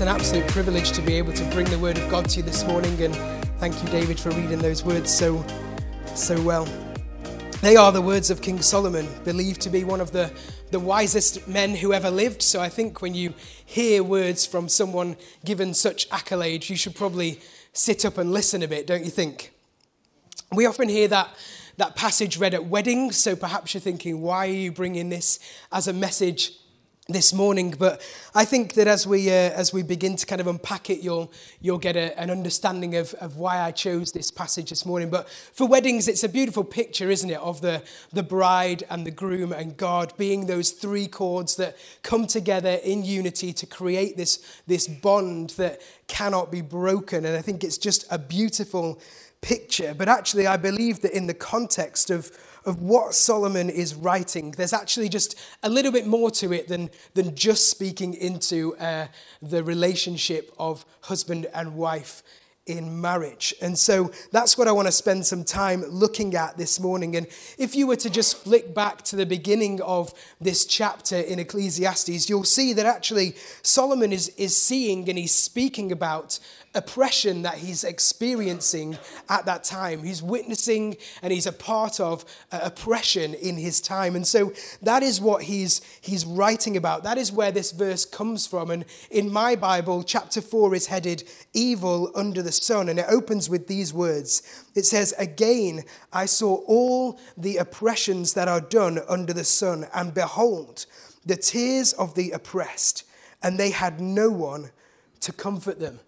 It's an absolute privilege to be able to bring the word of God to you this morning, and thank you, David, for reading those words so, so well. They are the words of King Solomon, believed to be one of the, the wisest men who ever lived. So I think when you hear words from someone given such accolades, you should probably sit up and listen a bit, don't you think? We often hear that, that passage read at weddings, so perhaps you're thinking, why are you bringing this as a message this morning, but I think that as we uh, as we begin to kind of unpack it, you'll you'll get a, an understanding of, of why I chose this passage this morning. But for weddings, it's a beautiful picture, isn't it, of the the bride and the groom and God being those three chords that come together in unity to create this this bond that cannot be broken. And I think it's just a beautiful picture. But actually, I believe that in the context of of what Solomon is writing, there's actually just a little bit more to it than, than just speaking into uh, the relationship of husband and wife in marriage. And so that's what I want to spend some time looking at this morning. And if you were to just flick back to the beginning of this chapter in Ecclesiastes, you'll see that actually Solomon is, is seeing and he's speaking about oppression that he's experiencing at that time. He's witnessing and he's a part of uh, oppression in his time. And so that is what he's, he's writing about. That is where this verse comes from. And in my Bible, chapter 4 is headed Evil Under the Sun. And it opens with these words It says, Again, I saw all the oppressions that are done under the sun, and behold, the tears of the oppressed, and they had no one to comfort them.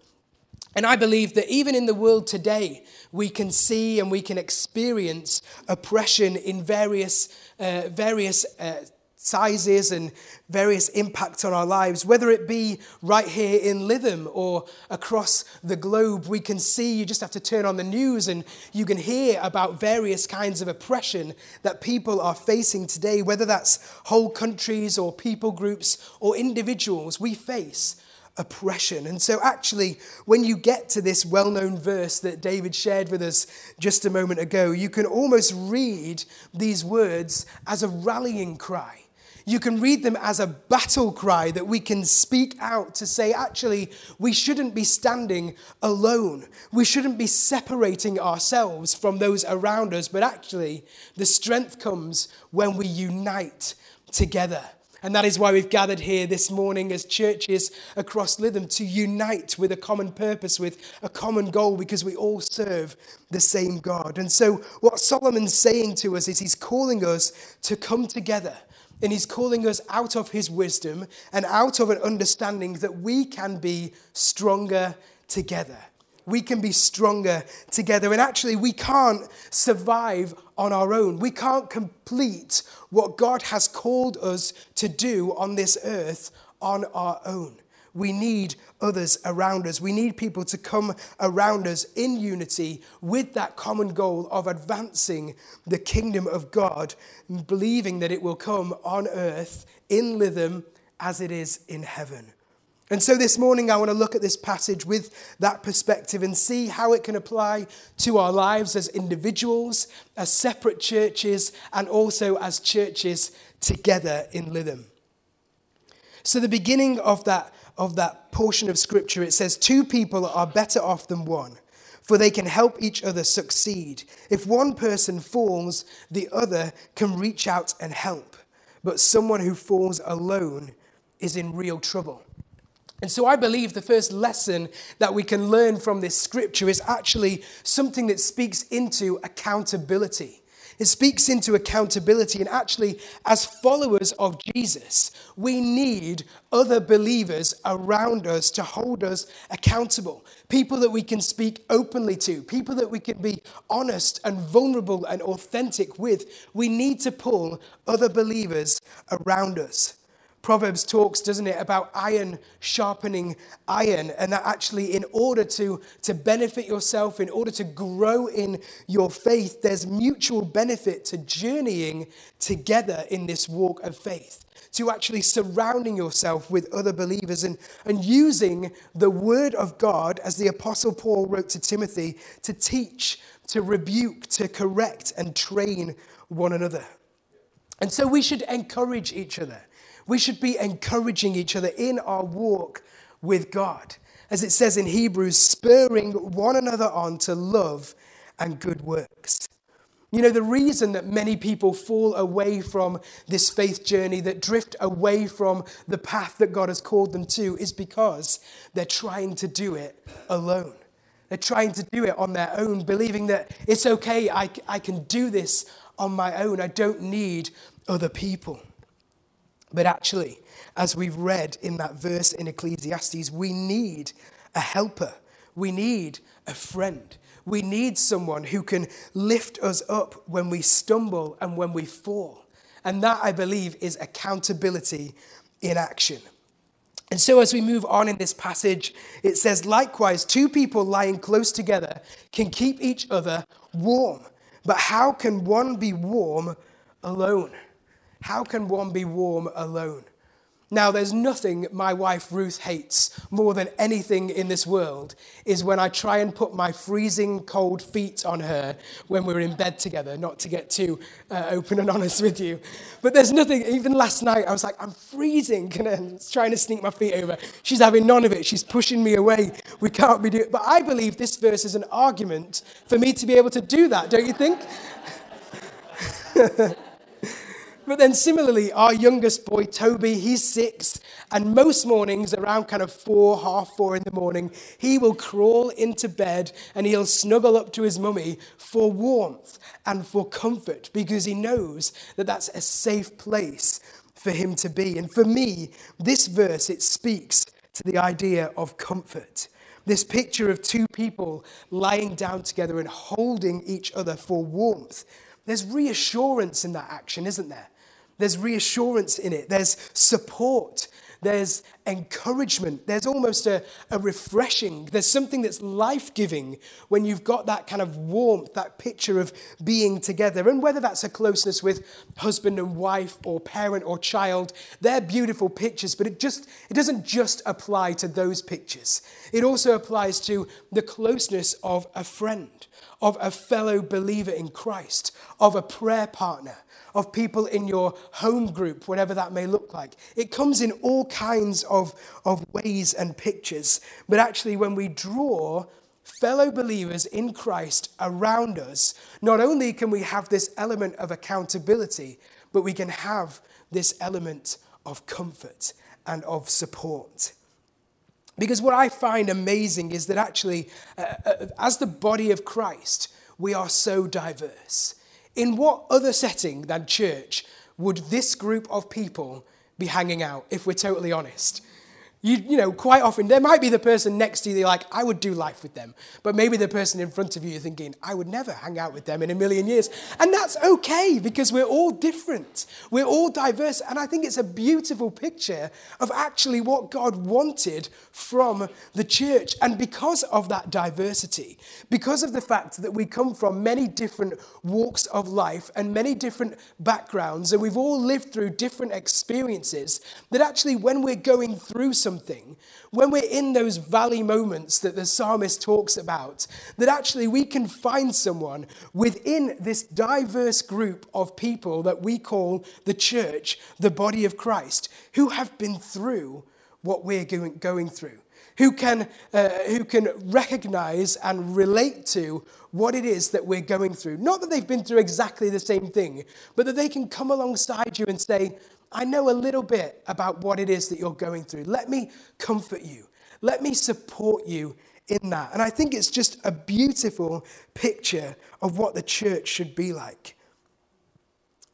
And I believe that even in the world today, we can see and we can experience oppression in various, uh, various uh, sizes and various impacts on our lives. Whether it be right here in Lytham or across the globe, we can see, you just have to turn on the news and you can hear about various kinds of oppression that people are facing today, whether that's whole countries or people groups or individuals we face oppression. And so, actually, when you get to this well known verse that David shared with us just a moment ago, you can almost read these words as a rallying cry. You can read them as a battle cry that we can speak out to say, actually, we shouldn't be standing alone. We shouldn't be separating ourselves from those around us, but actually, the strength comes when we unite together. And that is why we've gathered here this morning as churches across Lytham to unite with a common purpose, with a common goal, because we all serve the same God. And so, what Solomon's saying to us is he's calling us to come together. And he's calling us out of his wisdom and out of an understanding that we can be stronger together we can be stronger together. And actually, we can't survive on our own. We can't complete what God has called us to do on this earth on our own. We need others around us. We need people to come around us in unity with that common goal of advancing the kingdom of God, believing that it will come on earth in Lytham as it is in heaven. And so this morning, I want to look at this passage with that perspective and see how it can apply to our lives as individuals, as separate churches, and also as churches together in Lytham. So, the beginning of that, of that portion of scripture, it says, Two people are better off than one, for they can help each other succeed. If one person falls, the other can reach out and help. But someone who falls alone is in real trouble. And so I believe the first lesson that we can learn from this scripture is actually something that speaks into accountability. It speaks into accountability. And actually, as followers of Jesus, we need other believers around us to hold us accountable. People that we can speak openly to, people that we can be honest and vulnerable and authentic with. We need to pull other believers around us. Proverbs talks, doesn't it, about iron sharpening iron, and that actually, in order to, to benefit yourself, in order to grow in your faith, there's mutual benefit to journeying together in this walk of faith, to actually surrounding yourself with other believers and, and using the word of God, as the Apostle Paul wrote to Timothy, to teach, to rebuke, to correct, and train one another. And so we should encourage each other. We should be encouraging each other in our walk with God. As it says in Hebrews, spurring one another on to love and good works. You know, the reason that many people fall away from this faith journey, that drift away from the path that God has called them to, is because they're trying to do it alone. They're trying to do it on their own, believing that it's okay, I, I can do this on my own. I don't need other people. But actually, as we've read in that verse in Ecclesiastes, we need a helper, we need a friend. We need someone who can lift us up when we stumble and when we fall. And that, I believe, is accountability in action. And so, as we move on in this passage, it says, likewise, two people lying close together can keep each other warm. But how can one be warm alone? How can one be warm alone? Now, there's nothing my wife Ruth hates more than anything in this world is when I try and put my freezing cold feet on her when we're in bed together, not to get too uh, open and honest with you. But there's nothing, even last night, I was like, I'm freezing, and I'm trying to sneak my feet over. She's having none of it. She's pushing me away. We can't be doing it. But I believe this verse is an argument for me to be able to do that, don't you think? But then similarly, our youngest boy, Toby, he's six, and most mornings around kind of four, half four in the morning, he will crawl into bed and he'll snuggle up to his mummy for warmth and for comfort because he knows that that's a safe place for him to be. And for me, this verse, it speaks to the idea of comfort. This picture of two people lying down together and holding each other for warmth. There's reassurance in that action, isn't there? There's reassurance in it. There's support. There's encouragement. There's almost a, a refreshing. There's something that's life giving when you've got that kind of warmth, that picture of being together. And whether that's a closeness with husband and wife or parent or child, they're beautiful pictures, but it just it doesn't just apply to those pictures. It also applies to the closeness of a friend, of a fellow believer in Christ, of a prayer partner of people in your home group, whatever that may look like. It comes in all kinds of, of ways and pictures. But actually, when we draw fellow believers in Christ around us, not only can we have this element of accountability, but we can have this element of comfort and of support. Because what I find amazing is that actually, uh, uh, as the body of Christ, we are so diverse. In what other setting than church would this group of people be hanging out, if we're totally honest? You, you know, quite often there might be the person next to you, you're like, I would do life with them. But maybe the person in front of you, you're thinking, I would never hang out with them in a million years. And that's okay because we're all different. We're all diverse. And I think it's a beautiful picture of actually what God wanted from the church. And because of that diversity, because of the fact that we come from many different walks of life and many different backgrounds, and we've all lived through different experiences, that actually when we're going through some something, when we're in those valley moments that the psalmist talks about, that actually we can find someone within this diverse group of people that we call the church, the body of Christ, who have been through what we're going, through. Who can, uh, who can recognize and relate to what it is that we're going through. Not that they've been through exactly the same thing, but that they can come alongside you and say, I know a little bit about what it is that you're going through. Let me comfort you. Let me support you in that. And I think it's just a beautiful picture of what the church should be like.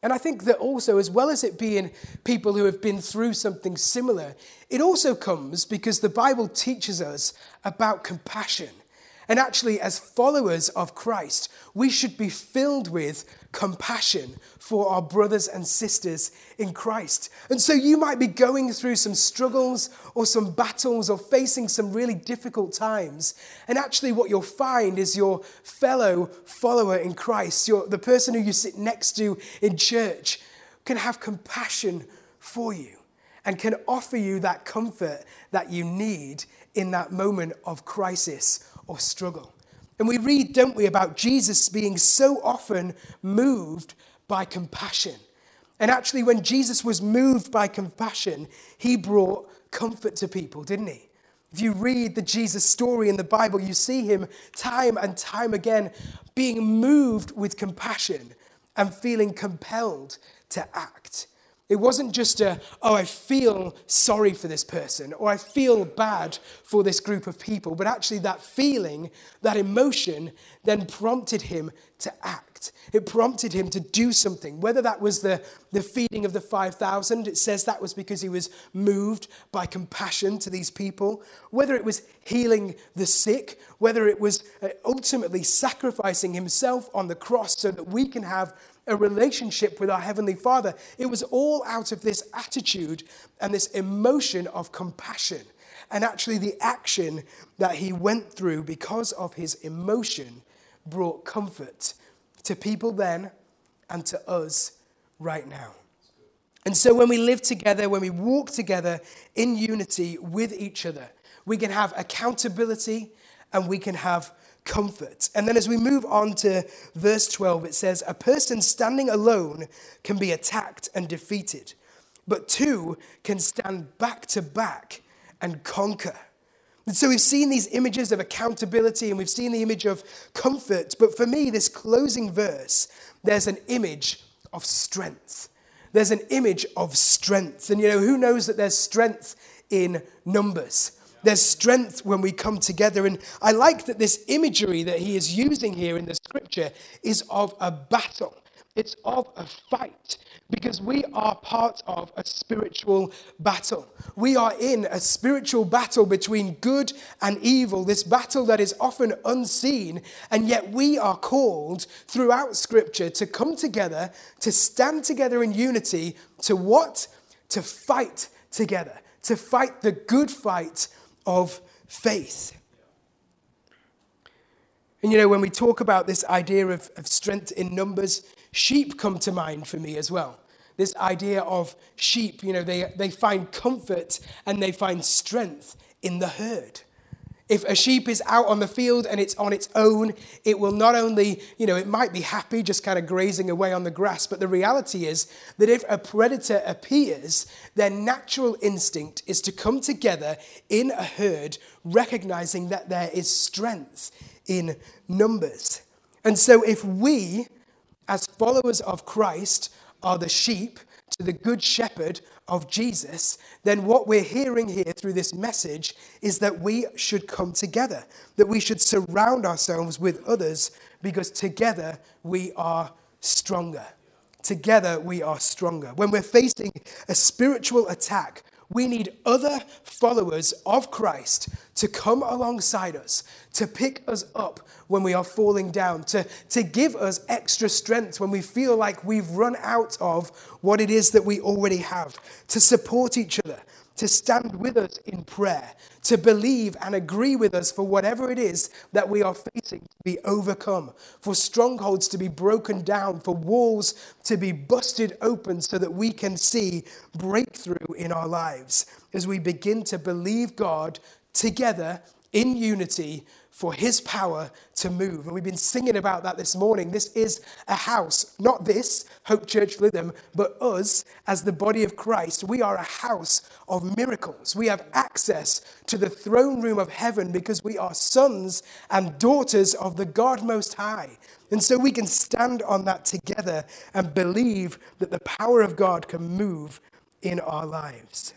And I think that also, as well as it being people who have been through something similar, it also comes because the Bible teaches us about compassion. And actually, as followers of Christ, we should be filled with compassion for our brothers and sisters in Christ. And so you might be going through some struggles or some battles or facing some really difficult times. And actually, what you'll find is your fellow follower in Christ, your, the person who you sit next to in church, can have compassion for you and can offer you that comfort that you need in that moment of crisis or struggle. And we read, don't we, about Jesus being so often moved by compassion. And actually, when Jesus was moved by compassion, he brought comfort to people, didn't he? If you read the Jesus story in the Bible, you see him time and time again being moved with compassion and feeling compelled to act. It wasn't just a, oh, I feel sorry for this person or I feel bad for this group of people, but actually that feeling, that emotion, then prompted him to act. It prompted him to do something. Whether that was the, the feeding of the 5,000, it says that was because he was moved by compassion to these people. Whether it was healing the sick, whether it was uh, ultimately sacrificing himself on the cross so that we can have a relationship with our Heavenly Father. It was all out of this attitude and this emotion of compassion. And actually, the action that he went through because of his emotion brought comfort to people then and to us right now. And so, when we live together, when we walk together in unity with each other, we can have accountability and we can have comfort. And then as we move on to verse 12, it says, A person standing alone can be attacked and defeated, but two can stand back to back and conquer. And so we've seen these images of accountability and we've seen the image of comfort. But for me, this closing verse, there's an image of strength. There's an image of strength. And you know, who knows that there's strength in numbers? There's strength when we come together. And I like that this imagery that he is using here in the scripture is of a battle, it's of a fight because we are part of a spiritual battle. We are in a spiritual battle between good and evil, this battle that is often unseen, and yet we are called throughout Scripture to come together, to stand together in unity, to what? To fight together, to fight the good fight of faith. And you know, when we talk about this idea of, of strength in numbers, sheep come to mind for me as well. This idea of sheep, you know, they, they find comfort and they find strength in the herd. If a sheep is out on the field and it's on its own, it will not only, you know, it might be happy just kind of grazing away on the grass, but the reality is that if a predator appears, their natural instinct is to come together in a herd, recognizing that there is strength in numbers. And so if we, as followers of Christ, are the sheep to the good shepherd of Jesus, then what we're hearing here through this message is that we should come together, that we should surround ourselves with others because together we are stronger. Together we are stronger. When we're facing a spiritual attack, we need other followers of Christ to come alongside us, to pick us up when we are falling down, to, to give us extra strength when we feel like we've run out of what it is that we already have, to support each other, to stand with us in prayer, to believe and agree with us for whatever it is that we are facing to be overcome, for strongholds to be broken down, for walls to be busted open so that we can see breakthrough in our lives as we begin to believe God together in unity for his power to move. And we've been singing about that this morning. This is a house, not this, Hope Church Lytham, but us as the body of Christ. We are a house of miracles. We have access to the throne room of heaven because we are sons and daughters of the God Most High. And so we can stand on that together and believe that the power of God can move in our lives.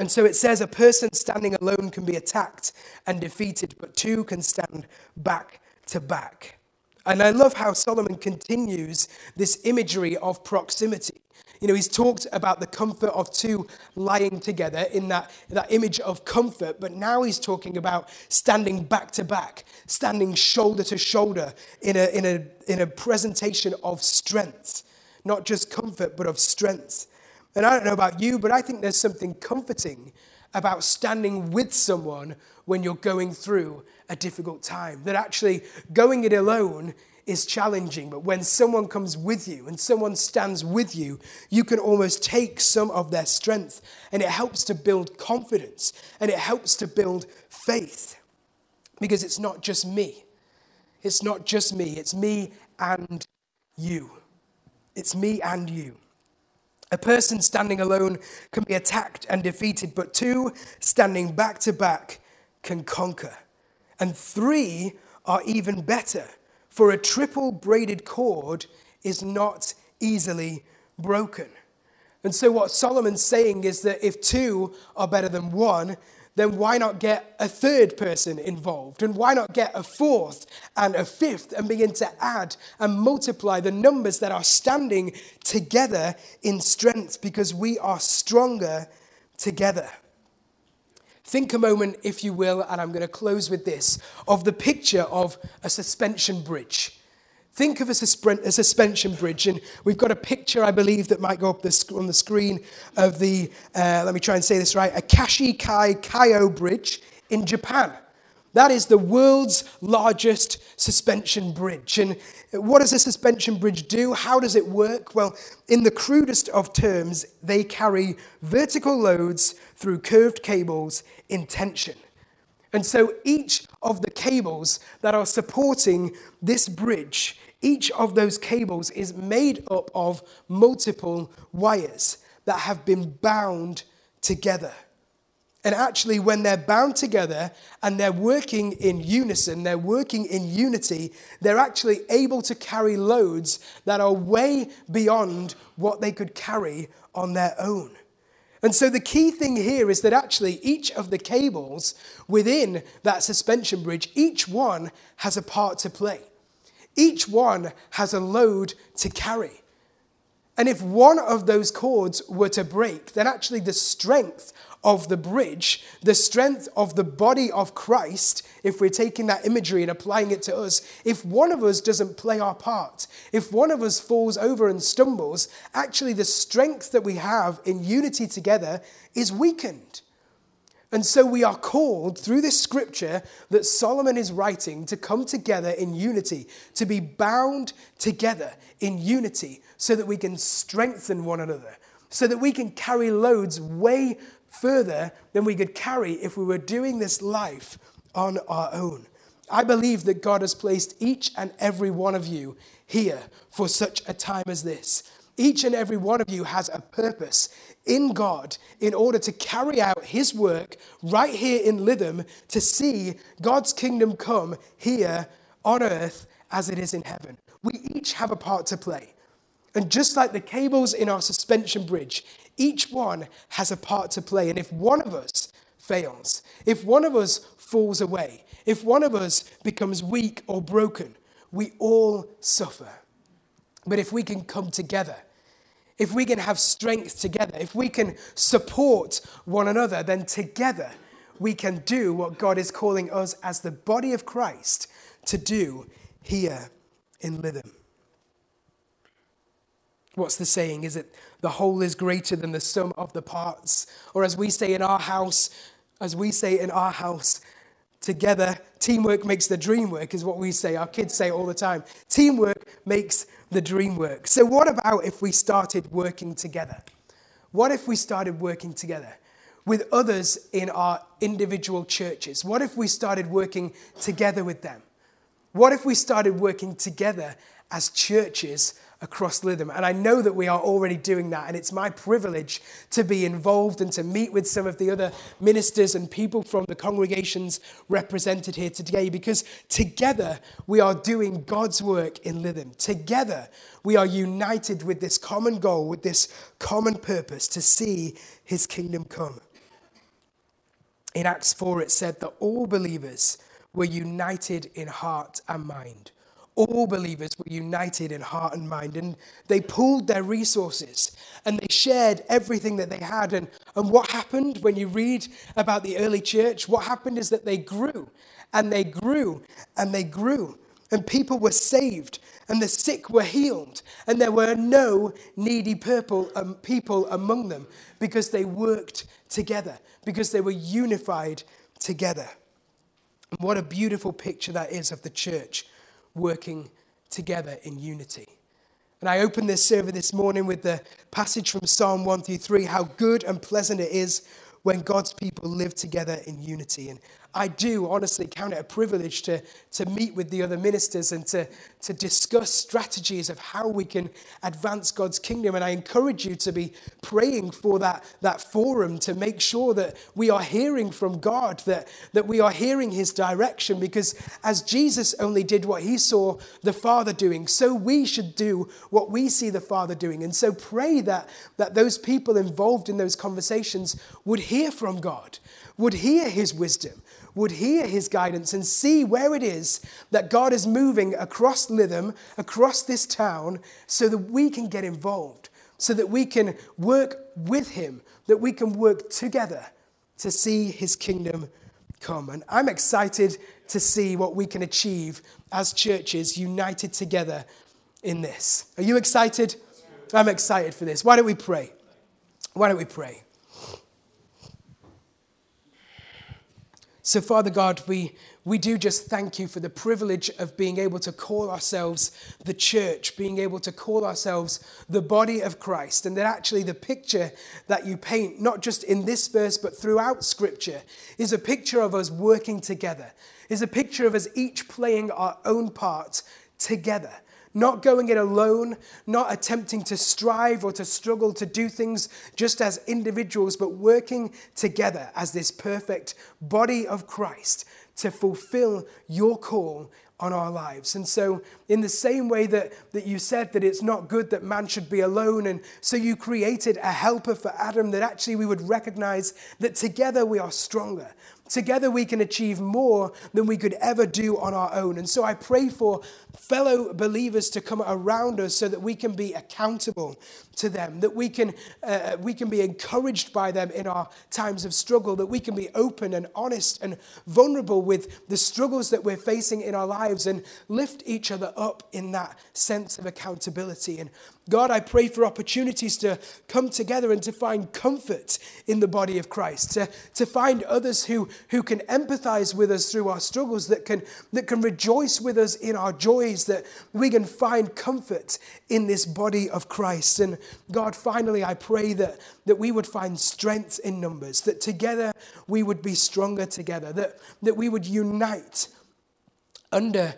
And so it says a person standing alone can be attacked and defeated, but two can stand back to back. And I love how Solomon continues this imagery of proximity. You know, he's talked about the comfort of two lying together in that, that image of comfort, but now he's talking about standing back to back, standing shoulder to shoulder in a, in a, in a presentation of strength. Not just comfort, but of strength. And I don't know about you, but I think there's something comforting about standing with someone when you're going through a difficult time. That actually going it alone is challenging, but when someone comes with you and someone stands with you, you can almost take some of their strength and it helps to build confidence and it helps to build faith because it's not just me. It's not just me, it's me and you. It's me and you. A person standing alone can be attacked and defeated, but two standing back to back can conquer. And three are even better, for a triple braided cord is not easily broken. And so, what Solomon's saying is that if two are better than one, then why not get a third person involved? And why not get a fourth and a fifth and begin to add and multiply the numbers that are standing together in strength because we are stronger together? Think a moment, if you will, and I'm going to close with this, of the picture of a suspension bridge. Think of a, suspension bridge, and we've got a picture, I believe, that might go up on the screen of the, uh, let me try and say this right, a Kashikai Kaiyo Bridge in Japan. That is the world's largest suspension bridge. And what does a suspension bridge do? How does it work? Well, in the crudest of terms, they carry vertical loads through curved cables in tension. And so each of the cables that are supporting this bridge, each of those cables is made up of multiple wires that have been bound together. And actually, when they're bound together and they're working in unison, they're working in unity, they're actually able to carry loads that are way beyond what they could carry on their own. And so the key thing here is that actually each of the cables within that suspension bridge, each one has a part to play. Each one has a load to carry. And if one of those cords were to break, then actually the strength of the bridge, the strength of the body of Christ, if we're taking that imagery and applying it to us, if one of us doesn't play our part, if one of us falls over and stumbles, actually the strength that we have in unity together is weakened. And so we are called through this scripture that Solomon is writing to come together in unity, to be bound together in unity, so that we can strengthen one another, so that we can carry loads way further than we could carry if we were doing this life on our own. I believe that God has placed each and every one of you here for such a time as this. Each and every one of you has a purpose in God in order to carry out His work right here in Lytham to see God's kingdom come here on earth as it is in heaven. We each have a part to play. And just like the cables in our suspension bridge, each one has a part to play. And if one of us fails, if one of us falls away, if one of us becomes weak or broken, we all suffer. But if we can come together, if we can have strength together, if we can support one another, then together we can do what God is calling us as the body of Christ to do here in Lytham. What's the saying? Is it the whole is greater than the sum of the parts? Or as we say in our house, as we say in our house, together, teamwork makes the dream work, is what we say. Our kids say all the time. Teamwork makes the dream work. So, what about if we started working together? What if we started working together with others in our individual churches? What if we started working together with them? What if we started working together as churches across Lytham. And I know that we are already doing that. And it's my privilege to be involved and to meet with some of the other ministers and people from the congregations represented here today because together we are doing God's work in Lytham. Together we are united with this common goal, with this common purpose to see his kingdom come. In Acts 4, it said that all believers were united in heart and mind all believers were united in heart and mind, and they pooled their resources and they shared everything that they had. And, and what happened when you read about the early church? What happened is that they grew and they grew and they grew, and people were saved, and the sick were healed, and there were no needy purple, um, people among them because they worked together, because they were unified together. And what a beautiful picture that is of the church working together in unity. And I opened this server this morning with the passage from Psalm 1 through 3 how good and pleasant it is when God's people live together in unity. And I do honestly count it a privilege to, to meet with the other ministers and to, to discuss strategies of how we can advance God's kingdom. And I encourage you to be praying for that, that forum to make sure that we are hearing from God, that, that we are hearing his direction. Because as Jesus only did what he saw the Father doing, so we should do what we see the Father doing. And so pray that, that those people involved in those conversations would hear from God, would hear his wisdom would hear his guidance and see where it is that God is moving across Lytham, across this town, so that we can get involved, so that we can work with him, that we can work together to see his kingdom come. And I'm excited to see what we can achieve as churches united together in this. Are you excited? I'm excited for this. Why don't we pray? Why don't we pray? So, Father God, we, we do just thank you for the privilege of being able to call ourselves the church, being able to call ourselves the body of Christ. And that actually the picture that you paint, not just in this verse, but throughout Scripture, is a picture of us working together, is a picture of us each playing our own part together not going it alone, not attempting to strive or to struggle to do things just as individuals, but working together as this perfect body of Christ to fulfill your call on our lives. And so, in the same way that, that you said that it's not good that man should be alone, and so you created a helper for Adam, that actually we would recognize that together we are stronger, Together we can achieve more than we could ever do on our own. And so I pray for fellow believers to come around us so that we can be accountable to them, that we can, uh, we can be encouraged by them in our times of struggle, that we can be open and honest and vulnerable with the struggles that we're facing in our lives and lift each other up in that sense of accountability. And God, I pray for opportunities to come together and to find comfort in the body of Christ, to, to find others who, who can empathize with us through our struggles, that can, that can rejoice with us in our joys, that we can find comfort in this body of Christ. And God, finally, I pray that, that we would find strength in numbers, that together we would be stronger together, that, that we would unite under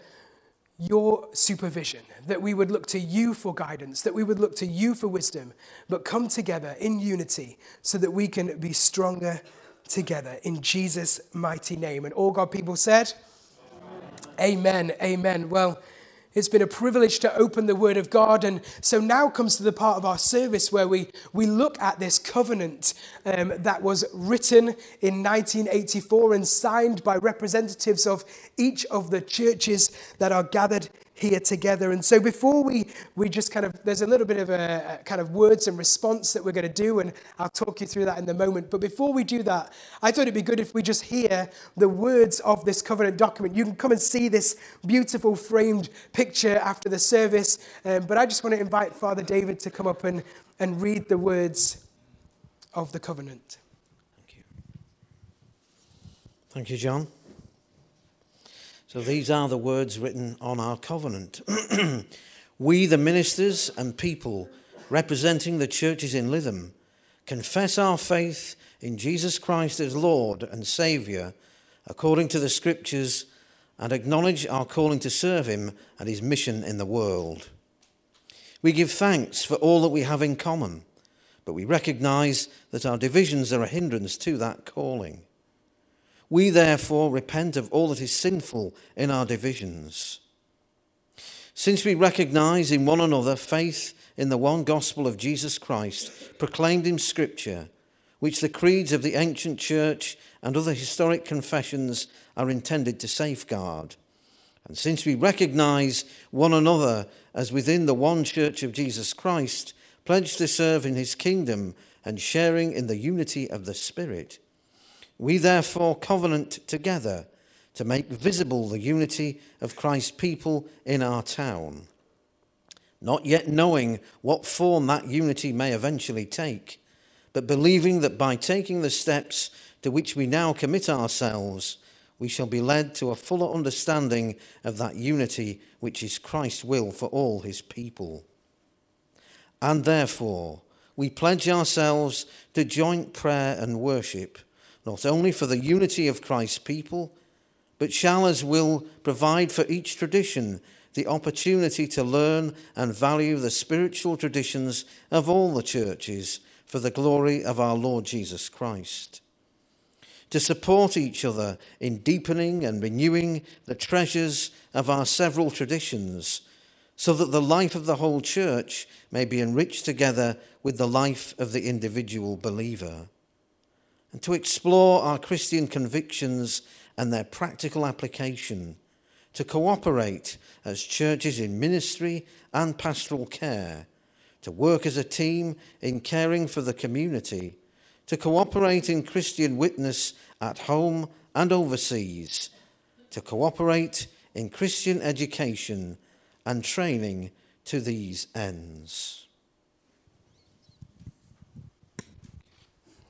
your supervision, that we would look to you for guidance, that we would look to you for wisdom, but come together in unity so that we can be stronger together in Jesus' mighty name. And all God people said, Amen. Amen. Amen. Well, it's been a privilege to open the Word of God. And so now comes to the part of our service where we, we look at this covenant um, that was written in 1984 and signed by representatives of each of the churches that are gathered here together. And so before we, we just kind of, there's a little bit of a, a kind of words and response that we're going to do, and I'll talk you through that in a moment. But before we do that, I thought it'd be good if we just hear the words of this covenant document. You can come and see this beautiful framed picture after the service, um, but I just want to invite Father David to come up and, and read the words of the covenant. Thank you. Thank you, John. So these are the words written on our covenant. we, the ministers and people representing the churches in Lytham, confess our faith in Jesus Christ as Lord and Saviour according to the Scriptures and acknowledge our calling to serve Him and His mission in the world. We give thanks for all that we have in common, but we recognise that our divisions are a hindrance to that calling. We therefore repent of all that is sinful in our divisions. Since we recognize in one another faith in the one gospel of Jesus Christ, proclaimed in Scripture, which the creeds of the ancient church and other historic confessions are intended to safeguard. And since we recognize one another as within the one church of Jesus Christ, pledged to serve in his kingdom and sharing in the unity of the Spirit, we therefore covenant together to make visible the unity of Christ's people in our town, not yet knowing what form that unity may eventually take, but believing that by taking the steps to which we now commit ourselves, we shall be led to a fuller understanding of that unity which is Christ's will for all his people. And therefore, we pledge ourselves to joint prayer and worship not only for the unity of Christ's people, but shall as will provide for each tradition the opportunity to learn and value the spiritual traditions of all the churches for the glory of our Lord Jesus Christ. To support each other in deepening and renewing the treasures of our several traditions, so that the life of the whole church may be enriched together with the life of the individual believer. And to explore our Christian convictions and their practical application to cooperate as churches in ministry and pastoral care, to work as a team in caring for the community, to cooperate in Christian witness at home and overseas, to cooperate in Christian education and training to these ends.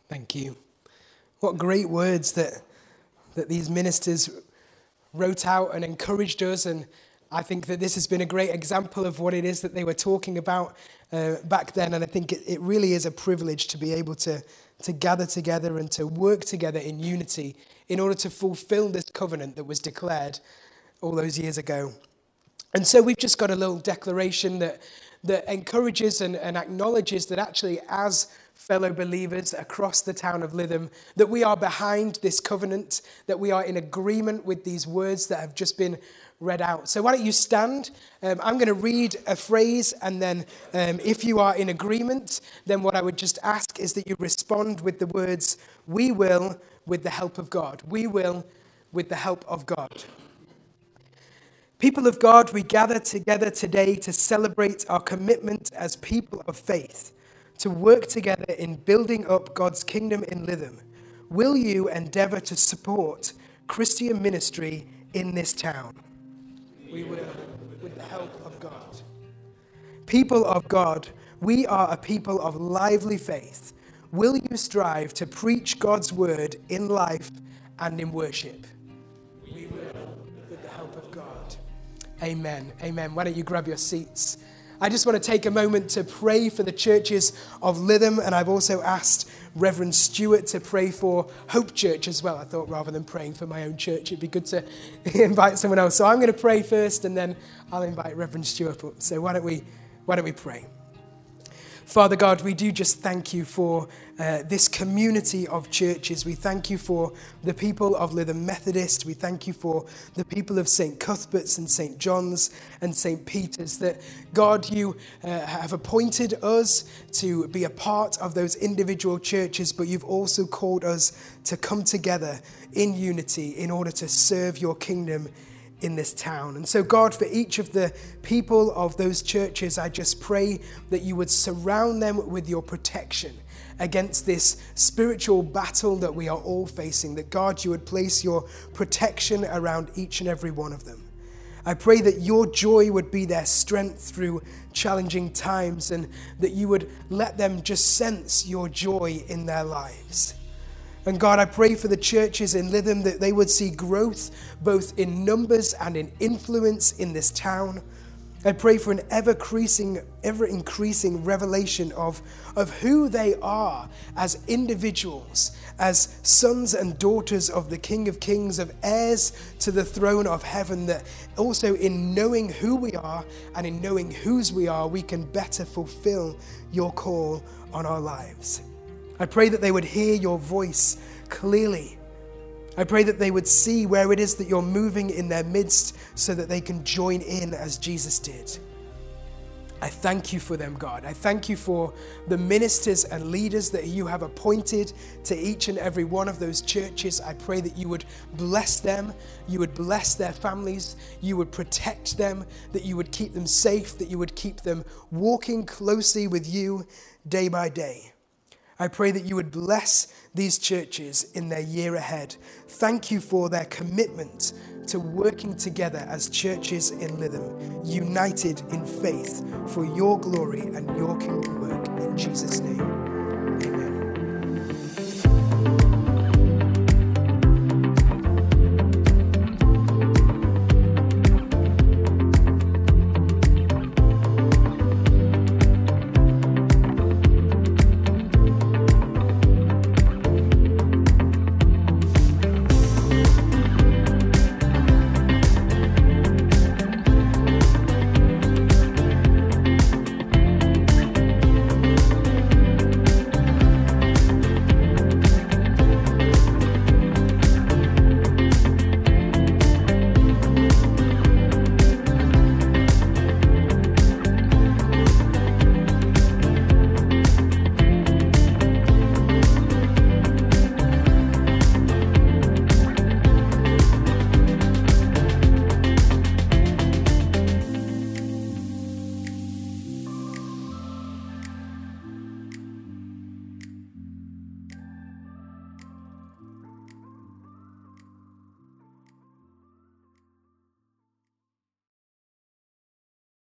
Thank you. What great words that, that these ministers wrote out and encouraged us. And I think that this has been a great example of what it is that they were talking about uh, back then. And I think it, it really is a privilege to be able to, to gather together and to work together in unity in order to fulfill this covenant that was declared all those years ago. And so we've just got a little declaration that, that encourages and, and acknowledges that actually, as fellow believers across the town of Lytham, that we are behind this covenant, that we are in agreement with these words that have just been read out. So, why don't you stand? Um, I'm going to read a phrase, and then um, if you are in agreement, then what I would just ask is that you respond with the words, We will, with the help of God. We will, with the help of God. People of God, we gather together today to celebrate our commitment as people of faith to work together in building up God's kingdom in Lytham, will you endeavor to support Christian ministry in this town? We will, uh, with the help of God. People of God, we are a people of lively faith. Will you strive to preach God's word in life and in worship? We will, with the help of God. Amen. Amen. Why don't you grab your seats? I just want to take a moment to pray for the churches of Lytham, and I've also asked Reverend Stewart to pray for Hope Church as well. I thought rather than praying for my own church, it'd be good to invite someone else. So I'm going to pray first, and then I'll invite Reverend Stewart up. So why don't we, why don't we pray? Father God, we do just thank you for uh, this community of churches. We thank you for the people of Lytham Methodist. We thank you for the people of St. Cuthbert's and St. John's and St. Peter's. That, God, you uh, have appointed us to be a part of those individual churches, but you've also called us to come together in unity in order to serve your kingdom in this town. And so, God, for each of the people of those churches, I just pray that you would surround them with your protection against this spiritual battle that we are all facing. That, God, you would place your protection around each and every one of them. I pray that your joy would be their strength through challenging times and that you would let them just sense your joy in their lives. And God, I pray for the churches in Lytham that they would see growth both in numbers and in influence in this town. I pray for an ever increasing, ever increasing revelation of, of who they are as individuals, as sons and daughters of the King of Kings, of heirs to the throne of heaven, that also in knowing who we are and in knowing whose we are, we can better fulfill your call on our lives. I pray that they would hear your voice clearly. I pray that they would see where it is that you're moving in their midst so that they can join in as Jesus did. I thank you for them, God. I thank you for the ministers and leaders that you have appointed to each and every one of those churches. I pray that you would bless them, you would bless their families, you would protect them, that you would keep them safe, that you would keep them walking closely with you day by day. I pray that you would bless these churches in their year ahead. Thank you for their commitment to working together as churches in Lytham, united in faith for your glory and your kingdom work. In Jesus' name.